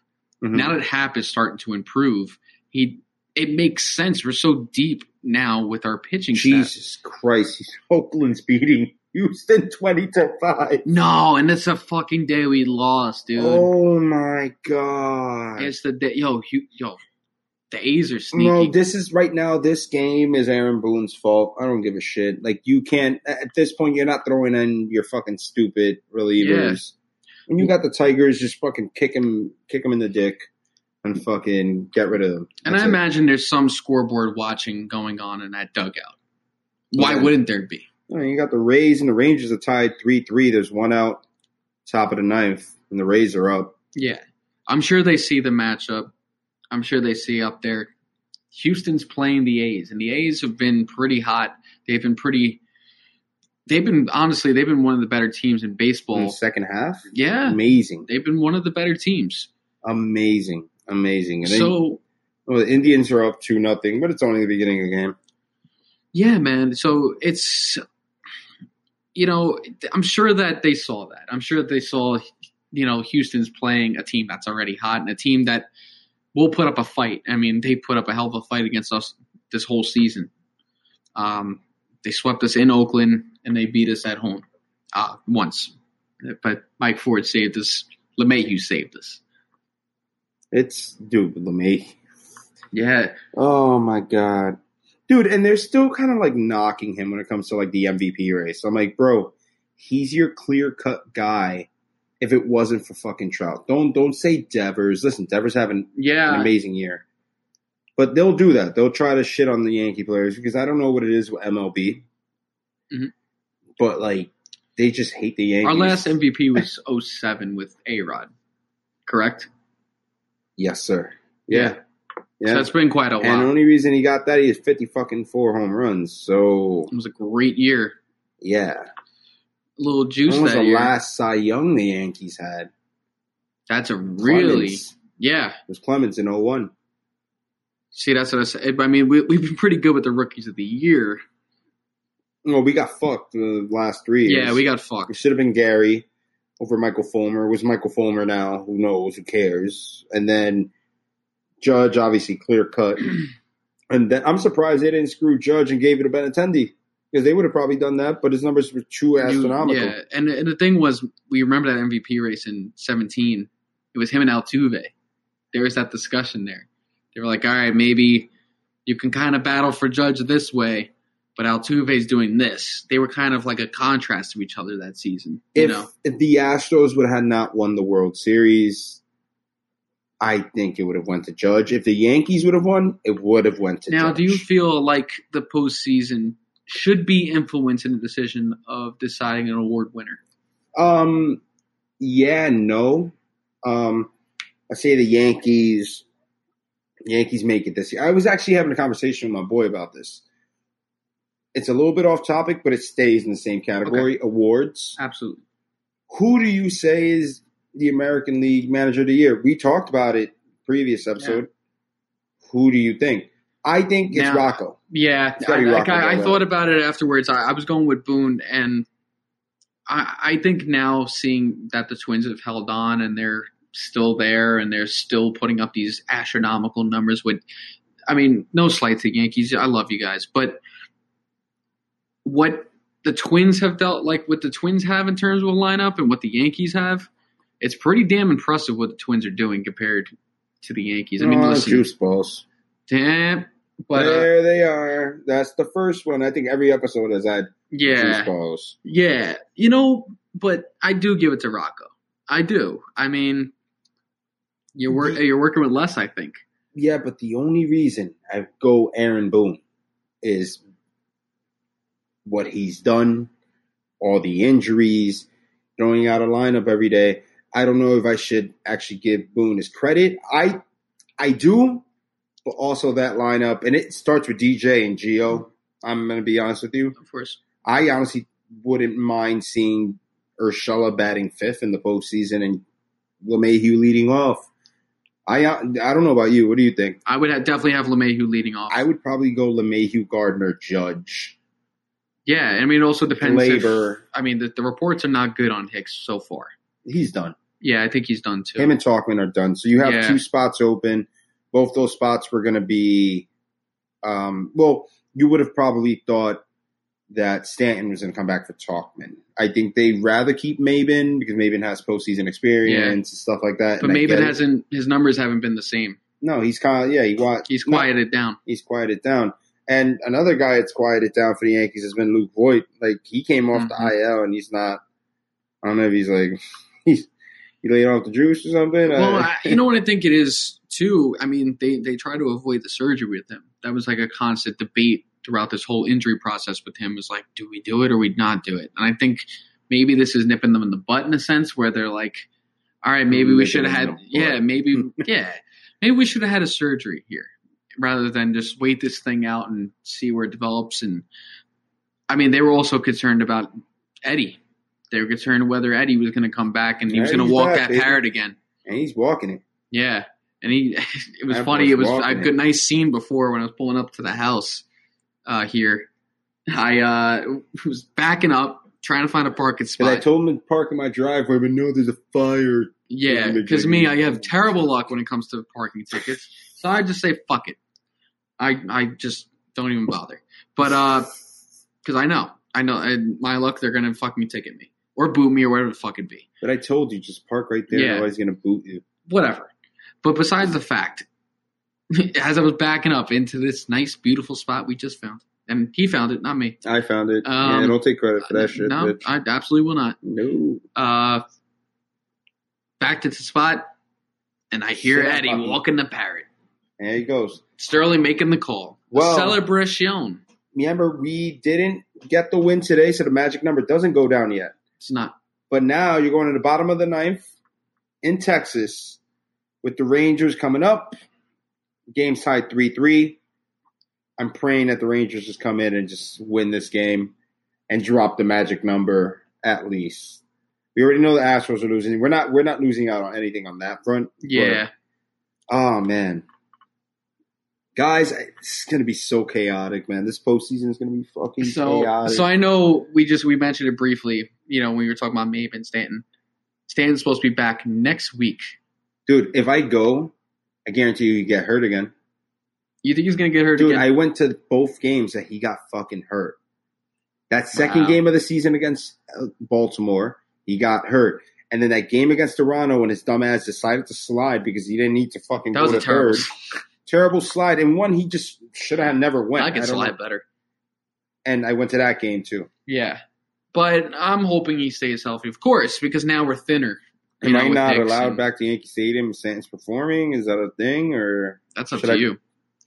Mhm. Now that Hap is starting to improve, he it makes sense. We're so deep now with our pitching staff. Jesus Christ, Oakland's beating Houston twenty to five. No, and it's a fucking day we lost, dude. Oh my god! It's the day, yo, yo, the A's are sneaky. No, this is right now. This game is Aaron Boone's fault. I don't give a shit. Like you can't at this point. You're not throwing in your fucking stupid relievers. When you got the Tigers, just fucking kick him, kick him in the dick, and fucking get rid of them. and That's I it. imagine there's some scoreboard watching going on in that dugout. Why Okay. wouldn't there be? I mean, you got the Rays and the Rangers are tied three three. There's one out, top of the ninth, and the Rays are up. Yeah, I'm sure they see the matchup. I'm sure they see up there. Houston's playing the A's, and the A's have been pretty hot. They've been pretty. They've been honestly, they've been one of the better teams in In baseball. the second half, Yeah, amazing, they've been one of the better teams. amazing, amazing. And So well, the Indians are up two nothing, but it's only the beginning of the game. Yeah, man. So it's, you know, I'm sure that they saw that. I'm sure that they saw, you know, Houston's playing a team that's already hot and a team that will put up a fight. I mean, they put up a hell of a fight against us this whole season. Um, they swept us in Oakland and they beat us at home uh, once. But Mike Ford saved us. LeMahieu saved us. It's dude, LeMay. Yeah. Oh my god, dude! And they're still kind of like knocking him when it comes to like the MVP race. I'm like, bro, he's your clear cut guy. If it wasn't for fucking Trout, don't don't say Devers. Listen, Devers having an Yeah. amazing year, but they'll do that. They'll try to shit on the Yankee players because I don't know what it is with MLB, Mhm. but like they just hate the Yankees. Our last MVP was 07 with A Rod, correct? Yes, sir. Yeah, yeah. So it's been quite a while. and the only reason he got that he has fifty fucking four home runs. So It was a great year. yeah. A little juice When was the year. last Cy Young the Yankees had? That's a really Clemens. yeah. It was Clemens in 01. See, that's what I said. I mean, we, we've been pretty good with the rookies of the year. Well, we got fucked the last three years. Yeah, we got fucked. It should have been Gary over Michael Fulmer. Was Michael Fulmer now? Who knows? Who cares? And then Judge, obviously clear cut. and then I'm surprised they didn't screw Judge and gave it to Benintendi because they would have probably done that. But his numbers were too You- astronomical. yeah, and and the thing was, we remember that MVP race in '17. It was him and Altuve. There was that discussion there. They were like, "All right, maybe you can kind of battle for Judge this way, but Altuve's doing this." They were kind of like a contrast to each other that season. You If, know, if the Astros would have not won the World Series, I think it would have went to Judge. If the Yankees would have won, it would have went to Now, Judge. do you feel like the postseason should be influenced in the decision of deciding an award winner? Um, yeah, no. Um, I say the Yankees Yankees make it this year. I was actually having a conversation with my boy about this. It's a little bit off topic, but it stays in the same category. Awards. Absolutely. Who do you say is the American League Manager of the Year? We talked about it previous episode. Who do you think? I think it's Now- Rocco. Yeah, It's I, gotta I, I thought about it afterwards. I, was going with Boone, and I, I think now seeing that the Twins have held on and they're still there and they're still putting up these astronomical numbers. With, I mean, no slight to Yankees. I love you guys, but what the Twins have dealt like what the Twins have in terms of a lineup and what the Yankees have, it's pretty damn impressive what the Twins are doing compared to the Yankees. I mean, Oh, listen, juice balls. damn, but uh, there they are. That's the first one. I think every episode has had yeah, juice balls. Yeah, you know, but I do give it to Rocco. I do. I mean, you're wor- you're working with less. I think. Yeah, but the only reason I go Aaron Boone is what he's done, all the injuries, throwing out a lineup every day. I don't know if I should actually give Boone his credit. I I do, but also that lineup, and it starts with DJ and Geo. I'm gonna be honest with you. Of course. I honestly wouldn't mind seeing Urshela batting fifth in the postseason and LeMahieu leading off. I I don't know about you. What do you think? I would have, definitely have LeMahieu leading off. I would probably go LeMahieu, Gardner, Judge, yeah, I mean, it also depends. if- Labor. I mean, the, the reports are not good on Hicks so far. He's done. Yeah, I think he's done too. Him and Tauchman are done. So you have Yeah. two spots open. Both those spots were going to be. Um, well, you would have probably thought that Stanton was going to come back for Tauchman. I think they'd rather keep Maybin because Maybin has postseason experience and stuff like that. but and I maybe it it. hasn't. His numbers haven't been the same. No, he's kind of yeah. He He's no, quieted down. he's quieted down. And another guy that's quieted down for the Yankees has been Luke Voit. Like he came off Mhm. the IL and he's not. I don't know if he's like he's he laid off the juice or something. Well, I, you know what I think it is too. I mean, they they try to avoid the surgery with him. That was like a constant debate throughout this whole injury process with him. Was like, do we do it or we not do it? And I think maybe this is nipping them in the butt in a sense where they're like, all right, maybe we should have had, yeah, maybe, yeah, maybe we should have had a surgery here rather than just wait this thing out and see where it develops. And I mean, they were also concerned about Eddie. They were concerned whether Eddie was going to come back and he was going to walk back, that baby. parrot again. and he's walking it. Yeah, and he it was That funny. It was a good nice scene before when I was pulling up to the house uh, here. I uh, was backing up trying to find a parking And I told him to park in my driveway, but no, there's a fire. yeah, because me, I have terrible luck when it comes to parking tickets. So I just say fuck it. I I just don't even bother. But uh, because I know I know and my luck they're gonna fucking ticket me or boot me or whatever the fuck it be. But I told you, just park right there. Yeah. Otherwise, he's gonna boot you. whatever. But besides the fact, as I was backing up into this nice, beautiful spot we just found, and he found it, not me. I found it. Um, yeah, don't take credit for that shit, no, bitch. I absolutely will not. no. Uh, back to the spot, and I hear Shut Eddie Bobby. walking the parrot. There he goes. Sterling making the call. Well- Celebration. Remember, we didn't get the win today, so the magic number doesn't go down yet. It's not. But now you're going to the bottom of the ninth in Texas with the Rangers coming up. Game's tied 3 3. I'm praying that the Rangers just come in and just win this game and drop the magic number at least. We already know the Astros are losing. We're not we're not losing out on anything on that front. Yeah. But, oh man. Guys, it's gonna be so chaotic, man. This postseason is gonna be fucking So, chaotic. so I know we just we mentioned it briefly. You know, when we were talking about Mabe and Stanton. Stanton's supposed to be back next week. Dude, if I go, I guarantee you, you get hurt again. You think he's gonna get hurt Dude, again? I went to both games that he got fucking hurt. That second Wow. game of the season against uh, Baltimore, he got hurt. And then that game against Toronto when his dumbass decided to slide because he didn't need to fucking that go was to third. Terrible slide. And one he just should have never went. I can don't slide know. better. And I went to that game too. Yeah, but I'm hoping he stays healthy, of course, because now we're thinner. Am know, I not Hicks allowed and- back to Yankee Stadium Stanton's performing? Is that a thing or That's up to I- you.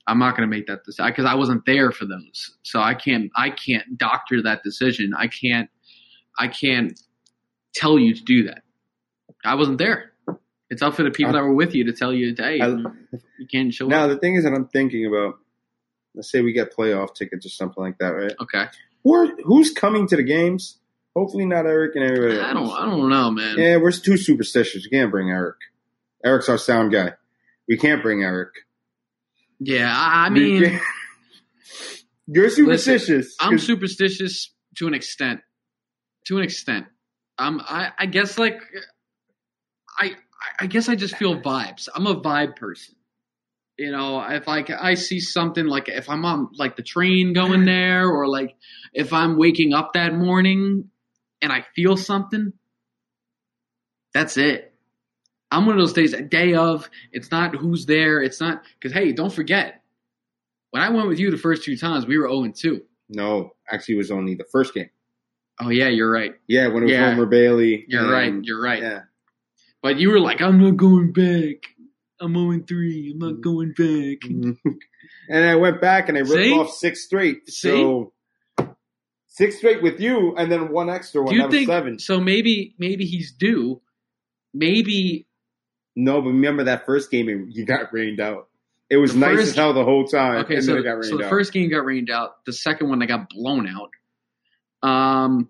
I'm not going to make that decision because I wasn't there for those, so I can't. I can't doctor that decision. I can't. I can't tell you to do that. I wasn't there. It's up for the people that were with you to tell you, hey, I- you can't show now up. the thing is that I'm thinking about. Let's say we get playoff tickets or something like that, right? Okay, who's coming to the games? Hopefully not Eric and everybody. I don't. I don't know, man. Yeah, we're too superstitious. We can't bring Eric. Eric's our sound guy. We can't bring Eric. Yeah, I, I mean, you're superstitious. I'm superstitious to an extent. To an extent, um, I, I guess like, I, I guess I just feel vibes. I'm a vibe person. You know, if like I see something like if I'm on like the train going there, or like if I'm waking up that morning and I feel something, that's it. I'm one of those days, a day of. It's not who's there. It's not because hey, don't forget. When I went with you the first two times, we were 0 and 2. no, actually, it was only the first game. Oh yeah, you're right. Yeah, when it was Yeah. Homer Bailey. You're and- right. You're right. Yeah. But you were like, I'm not going back. I'm 0 3. I'm not going back. and I went back and I ripped See? off six straight. See? So six straight with you, and then one extra one. Do you think seven. so? Maybe maybe he's due. Maybe No, but remember that first game, you got rained out. It was nice first- as hell the whole time. okay. and So, then it got rained so the out. first game got rained out. The second one they got blown out. Um,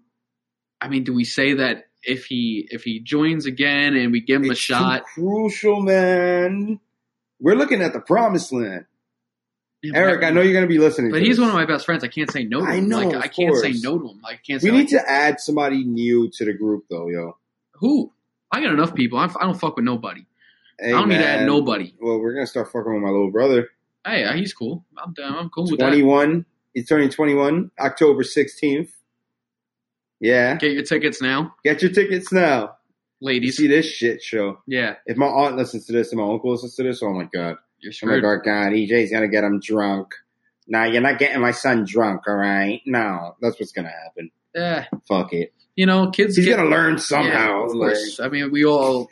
I mean, do we say that if he if he joins again and we give him It's a shot? crucial, man. We're looking at the promised land. Eric, I know you're going to be listening. But he's this. one of my best friends. I can't say no to I him. know, like, I can't say no to him. I can't say We like, need to add somebody new to the group, though, yo. who. I got enough people. I, I don't fuck with nobody. Hey, I don't need to add nobody. Well, we're gonna start fucking with my little brother. Hey, he's cool. I'm down. I'm cool with that. 21. He's turning 21, October 16th. Yeah. Get your tickets now, Get your tickets now. You ladies. see this shit show. Yeah, If my aunt listens to this and my uncle listens to this, oh my god. you're Oh my god, God, EJ's gonna get him drunk. Nah, you're not getting my son drunk, alright? No, that's what's gonna happen. Yeah. Fuck it. you know, kids. He's get, gonna learn Yeah, somehow. of Like. I mean, we all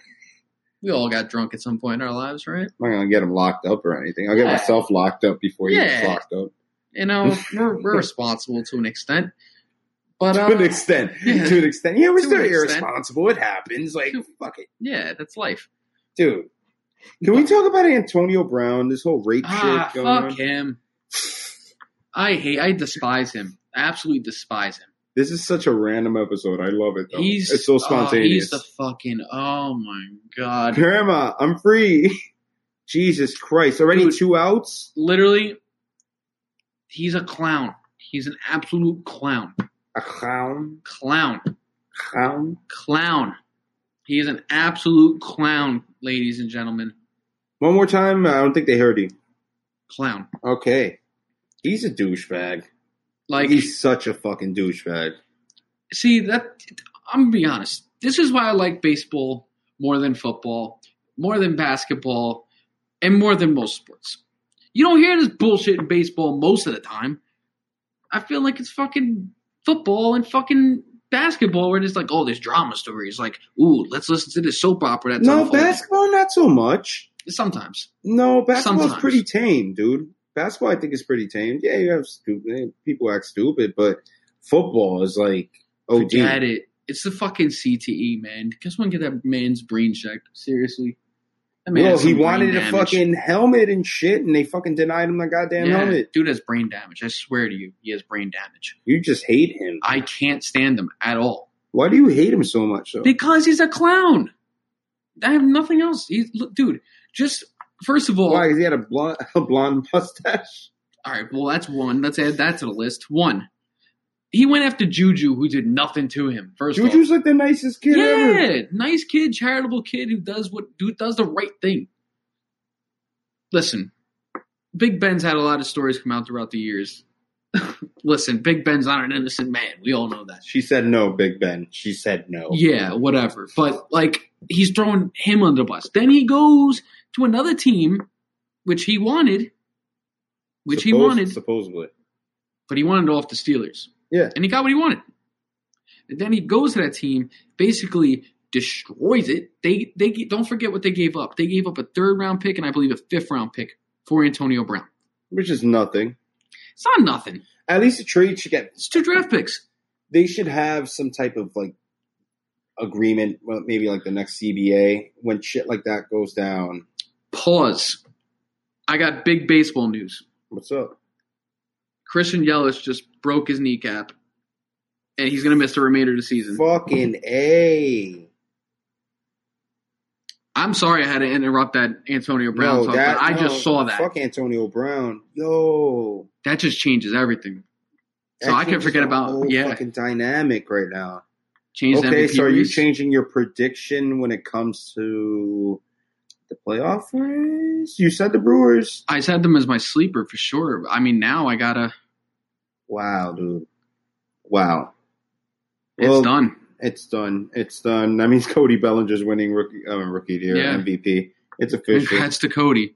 we all got drunk at some point in our lives, right? I'm not gonna get him locked up or anything. I'll get Yeah. myself locked up before he gets locked up. You know, we're, we're responsible to an extent, but uh, to an extent. yeah. To an extent. Yeah, we're To still extent. irresponsible. It happens. Like, To- fuck it. yeah, that's life. Dude. Can we talk about Antonio Brown? This whole rape Ah, shit going fuck on? him. I hate. I despise him. Absolutely despise him. This is such a random episode. I love it though. He's it's so oh, spontaneous. he's the fucking. Oh my god. Grandma, I'm free. Jesus Christ. Already Dude. two outs? Literally, he's a clown. He's an absolute clown. A clown? Clown. Clown? Clown. He is an absolute clown, ladies and gentlemen. One more time. I don't think they heard you. Clown. Okay. He's a douchebag. Like, He's such a fucking douchebag. see that. I'm gonna be honest. This is why I like baseball more than football, more than basketball, and more than most sports. You don't hear this bullshit in baseball most of the time. I feel like it's fucking football and fucking basketball where it's like, oh, there's drama stories. Like, ooh, let's listen to this soap opera that's No, unfolding. basketball, not so much. Sometimes. No, basketball's Sometimes. pretty tame, dude. Basketball, I think, is pretty tame. Yeah, you have stupid eh, people act stupid, but football is like oh, Forget it. It's the fucking CTE, man. Want to get that man's brain checked. Seriously. Well, he wanted a damage. fucking helmet and shit, and they fucking denied him the goddamn Yeah, helmet. Dude has brain damage. I swear to you, he has brain damage. You just hate him. I can't stand him at all Why do you hate him so much, though? because he's a clown. I have nothing else. He's look, dude. Just first of all, Why? Because he had a blonde, a blonde mustache. all right. Well, that's one. Let's add that to the list. One. He went after Juju, who did nothing to him. First Juju's like the nicest kid ever. Yeah, nice kid, charitable kid who does what who does the right thing. Listen, Big Ben's had a lot of stories come out throughout the years. Listen, Big Ben's not an innocent man. We all know that. She said no, Big Ben. She said no. Yeah, whatever. But like he's throwing him under the bus. Then he goes to another team, which he wanted, which he wanted, supposedly. but he wanted off the Steelers. Yeah. And he got what he wanted. And then he goes to that team, basically destroys it. They they don't forget what they gave up. They gave up a third round pick and I believe a fifth round pick for Antonio Brown. Which is nothing. It's not nothing. At least a trade should get. It's two draft picks. They should have some type of like agreement, well, maybe like the next CBA, when shit like that goes down. Pause. I got big baseball news. What's up? Christian Yelich just broke his kneecap, and he's going to miss the remainder of the season. Fucking A. I'm sorry I had to interrupt that Antonio Brown No, talk, that, but I no, just saw that. Fuck Antonio Brown. Yo. That just changes everything. So That I can forget about- yeah. fucking dynamic right now. Changed okay, so are you changing your prediction when it comes to the playoff race? You said the Brewers. I said them as my sleeper for sure. I mean, now I gotta. Wow, dude. Wow. It's Well, done. It's done. It's done. That means Cody Bellinger's winning rookie uh, rookie year Yeah. MVP. It's official. Congrats to Cody.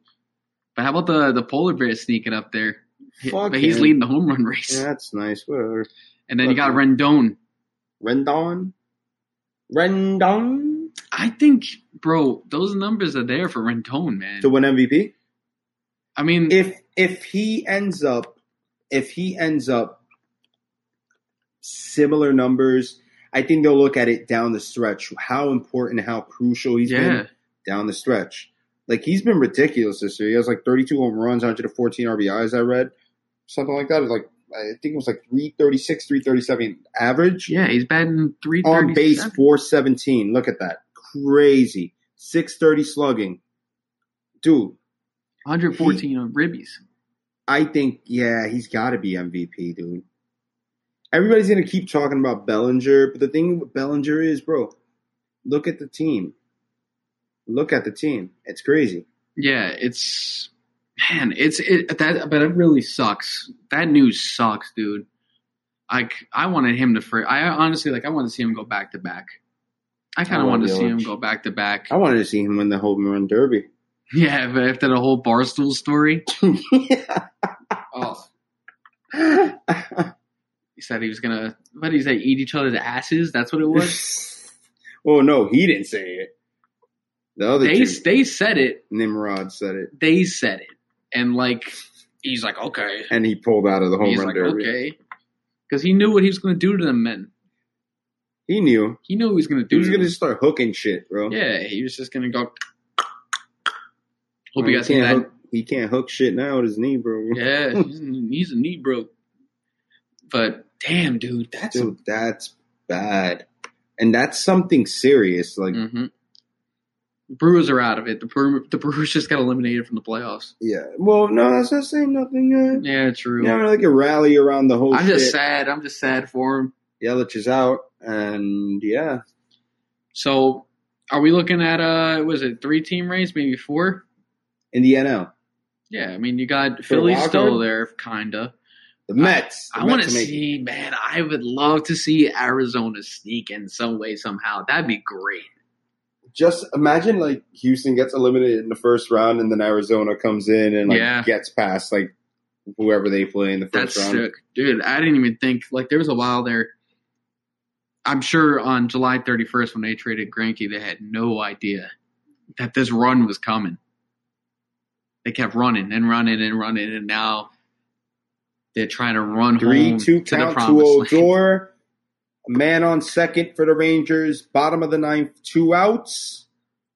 But how about the the polar bear sneaking up there? Fuck but he's him. leading the home run race. Yeah, that's nice. Whatever. and then you got Rendon. Rendon. Rendon I think, bro, those numbers are there for Rendon, man. to win MVP. I mean, If if he ends up if he ends up similar numbers, I think they'll look at it down the stretch. How important, how crucial he's yeah, been down the stretch. Like he's been ridiculous this year. He has like 32 home runs, 114 RBIs. I read something like that. It's like I think it was like 336, 337 average yeah, he's batting three on base 417. Look at that, crazy 630 slugging, dude. 114 on ribbies. I think yeah, he's got to be MVP, dude. Everybody's gonna keep talking about Bellinger, but the thing with Bellinger is, bro, look at the team. Look at the team. It's crazy. Yeah, it's man, it's it that, but it really sucks. That news sucks, dude. Like I wanted him to. Fr- I honestly like. I wanted to see him go back to back. I kind of want wanted to see him go back to back. I wanted to see him win the home run derby. Yeah, but after the whole barstool story, oh, he said he was gonna. What did he say? Eat each other's asses. That's what it was. oh no, he didn't say it. The other they two, they said it. Nimrod said it, They said it, and like he's like, okay. and he pulled out of the home He's run like, derby. okay, because he knew what he was going to do to them men. He knew He knew he was going to do. he was gonna just start hooking shit, bro. Yeah, he was just going to go. Well, Hope you he guys see can't that. Hook, he can't hook shit now with his knee, bro. Yeah, he's, he's a knee broke. But damn, dude, that's Dude, that's bad, and that's something serious. Like, hmm Brewers are out of it. The the Brewers just got eliminated from the playoffs. yeah. Well, no, that's not saying nothing. Uh, Yeah, true. yeah, like a rally around the whole. I'm just sad. I'm just sad for him. Yelich is out, and yeah, So, are we looking at uh, was it three team race, maybe four? in the NL, Yeah, I mean you got For Philly still there, kinda. the Mets. The I want to Mets are making- see, man. I would love to see Arizona sneak in some way somehow. That'd be great. Just imagine like Houston gets eliminated in the first round, and then Arizona comes in and like Yeah. gets past like whoever they play in the first That's round. sick, dude. I didn't even think like there was a while there. I'm sure on July 31st when they traded Greinke, they had no idea that this run was coming. They kept running and running and running, and now they're trying to run Three home two to count to promised. Oh, Odor. A man on second for the Rangers. Bottom of the ninth, two outs.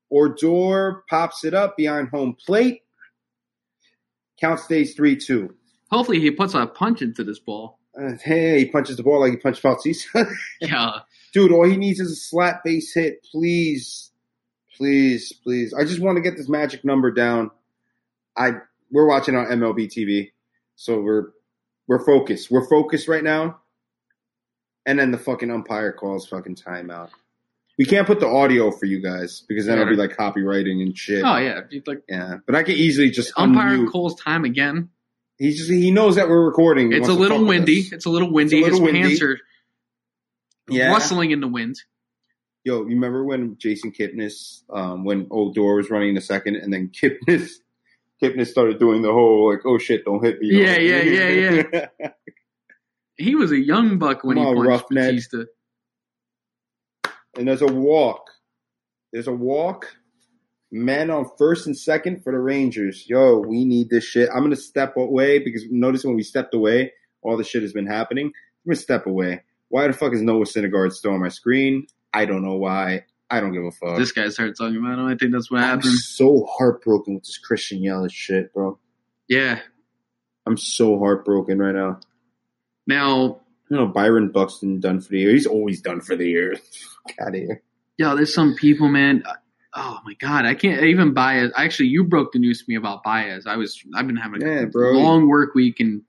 Odor pops it up behind home plate. Count stays three two. Hopefully, he puts a punch into this ball. Uh, hey, he punches the ball like he punched Bautista. Yeah, Dude, all he needs is a slap base hit. Please, please, please. I just want to get this magic number down. I we're watching on MLB TV, so we're we're focused. We're focused right now. And then the fucking umpire calls fucking timeout. We can't put the audio for you guys because then it'll be like copywriting and shit. Oh yeah, like Yeah, but I could easily just umpire unmute. calls time again. He's just he knows that we're recording. He It's a little windy. It's a little windy. It's a little His windy. pants are Yeah. rustling in the wind. Yo, you remember when Jason Kipnis, um, when Odor was running the second, and then Kipnis, Kipnis started doing the whole like, "Oh shit, don't hit me." Yeah, yeah, yeah, yeah. He was a young buck when Come he punched. Bautista. and there's a walk. There's a walk. Men on first and second for the Rangers. Yo, we need this shit. I'm gonna step away because notice when we stepped away, all the shit has been happening. I'm gonna step away. Why the fuck is Noah Syndergaard still on my screen? I don't know why. I don't give a fuck. This guy started talking about him. I think that's what I'm happened. so heartbroken with this Christian Yelich shit, bro. Yeah. I'm so heartbroken right now. Now, You know, Byron Buxton done for the year. He's always done for the year. Fuck out of here. yo, there's some people, man. Oh my god, I can't even Baez. Actually, you broke the news to me about Baez. I was, I've been having a bro. long work week and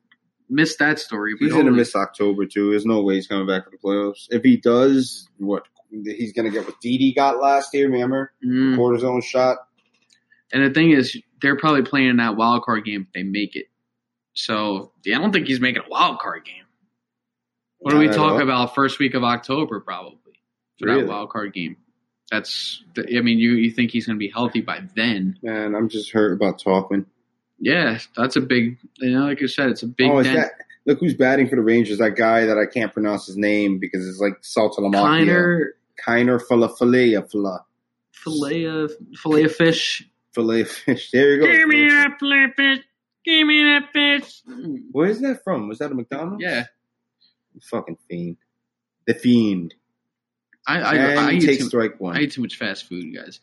missed that story. He's gonna miss October too. There's no way he's coming back for the playoffs. If he does, what he's gonna get what Didi got last year, remember? Mm. Cortisone shot. And the thing is, they're probably playing that wild card game if they make it. So yeah, I don't think he's making a wild card game. What do we Not talk all. about first week of October? Probably for Really? that wild card game. That's. I mean, you you think he's going to be healthy by then? Man, I'm just hurt about talking. Yeah, that's a big. You know, like I said, it's a big. oh, is dent. that look who's batting for the Rangers? That guy that I can't pronounce his name because it's like Saltalamacchia. Kiner Kiner Falafalea Fala. fillet of fillet of fish. Filet fish. There you go. Give me that fillet of fish. Give me that fish. Where is that from? Was that a McDonald's? Yeah, Fucking fiend. The fiend. I I, I, eat take too, strike one. I eat too much fast food, guys.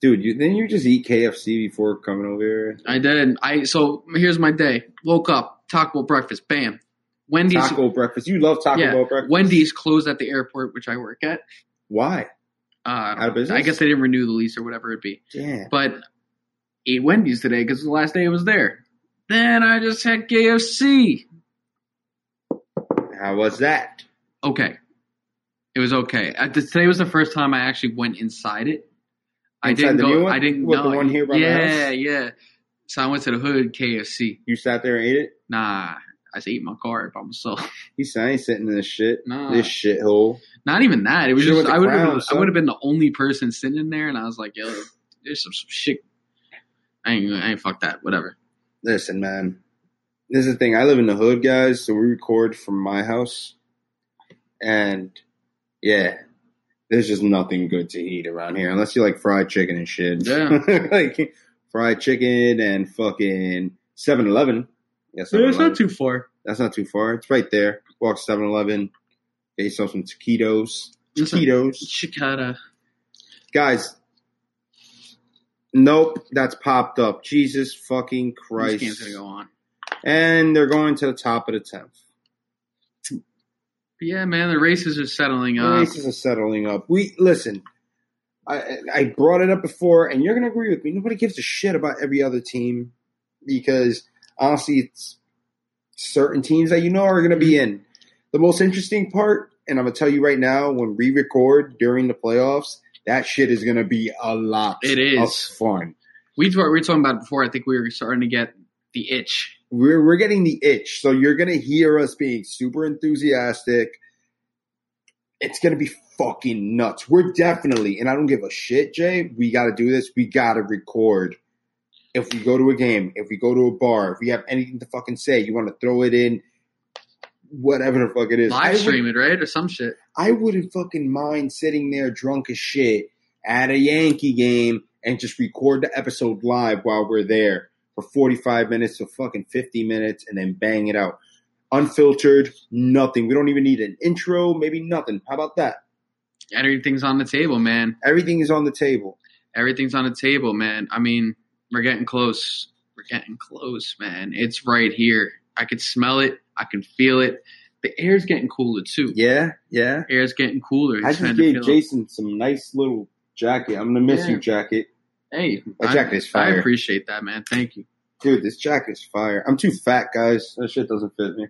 Dude, you, then you just eat KFC before coming over here. I did. I so here's my day. Woke up, Taco Bell breakfast, bam. Wendy's Taco breakfast. You love Taco yeah, Bell breakfast. Wendy's closed at the airport, which I work at. Why? Uh, I, Out of business? I guess they didn't renew the lease or whatever it be. Damn. But ate Wendy's today because the last day I was there. Then I just had KFC. How was that? Okay, it was okay. Uh, th- today was the first time I actually went inside it. I Inside didn't the go. new one? I didn't What, know. the one here by yeah, yeah. So I went to the hood KFC. You sat there and ate it? Nah, I just ate my car by myself. He said, I ain't sitting in this shit. Nah. This shithole. Not even that. It was Should've just went I would have Crown, I son. would have been the only person sitting in there, and I was like, yo, there's some, some shit. I ain't I ain't fuck that. Whatever. Listen, man. This is the thing. I live in the hood, guys, so we record from my house. And yeah, there's just nothing good to eat around here unless you like fried chicken and shit. Yeah. like fried chicken and fucking 7 Eleven. Yeah, 7-Eleven. too far. That's not too far. It's right there. Walk 7 Eleven. Get yourself some taquitos. Taquitos. Chicada. Guys, nope, that's popped up. Jesus fucking Christ. game's gonna go on. And they're going to the top of the 10th. Yeah, man, the races are settling up. The up. races are settling up. We listen. I I brought it up before, and you're gonna agree with me. Nobody gives a shit about every other team because honestly, it's certain teams that you know are gonna be in. The most interesting part, and I'm gonna tell you right now, when we record during the playoffs, that shit is gonna be a lot. It is. of fun. We we were talking about it before. I think we were starting to get the itch. We're we're getting the itch, so you're gonna hear us being super enthusiastic. It's gonna be fucking nuts. We're definitely, and I don't give a shit, Jay. We got to do this. We got to record. If we go to a game, if we go to a bar, if we have anything to fucking say, you want to throw it in, whatever the fuck it is. Live stream it, right? Or some shit. I wouldn't fucking mind sitting there drunk as shit at a Yankee game and just record the episode live while we're there for 45 minutes to fucking 50 minutes and then bang it out. Unfiltered, nothing. We don't even need an intro, maybe nothing. How about that? Everything's on the table, man. Everything is on the table. Everything's on the table, man. I mean, we're getting close. We're getting close, man. It's right here. I can smell it. I can feel it. The air's getting cooler too. Yeah, yeah. Air's getting cooler. I just gave Jason some nice little jacket. I'm gonna miss Yeah. you, jacket. Hey, I- jacket is fire. I appreciate that, man. Thank you. Dude, this jacket is fire. I'm too fat, guys. That shit doesn't fit me.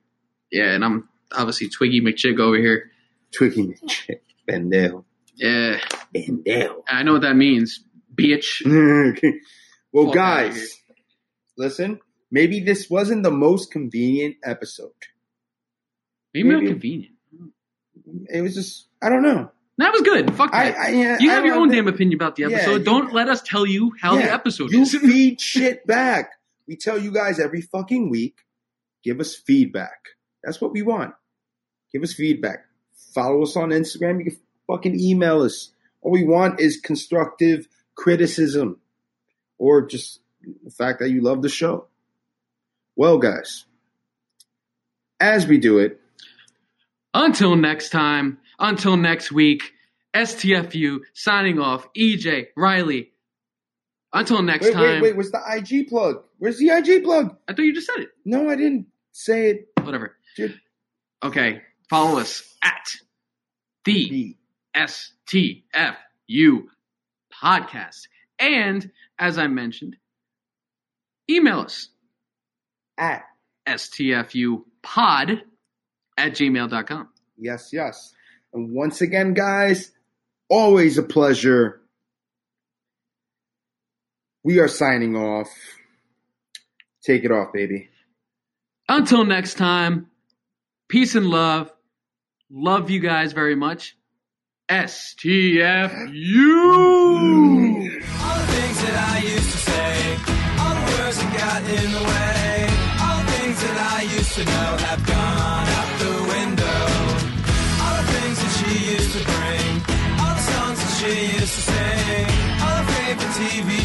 Yeah, and I'm obviously Twiggy McChick over here. Twiggy McChick. Pendejo. Yeah, Pendejo. I know what that means, bitch. well, guys, listen. Maybe this wasn't the most convenient episode. Maybe not Maybe. convenient. It was just, I don't know. That was good. Fuck that. I, yeah, you I have your own damn opinion about the Yeah, episode. you- Don't let us tell you how the Yeah, episode You is. feed shit back. We tell you guys every fucking week. Give us feedback. That's what we want. Give us feedback. Follow us on Instagram. You can fucking email us. All we want is constructive criticism or just the fact that you love the show. Well, guys, as we do it, Until next time, until next week, STFU signing off. EJ, Riley. Until next Wait, time. wait, wait. Where's the IG plug? Where's the IG plug? I thought you just said it. No, I didn't say it. Whatever. Dude. Okay. Follow us at the STFU podcast. And as I mentioned, email us At. stfupod at gmail.com. Yes, yes. And once again, guys, always a pleasure. We are signing off. Take it off, baby. Until next time, peace and love. Love you guys very much. STFU! All the things that I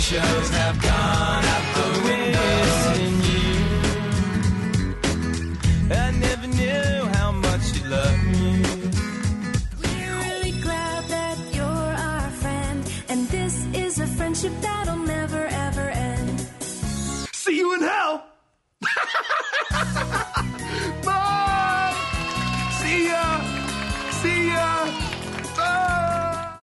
shows have gone out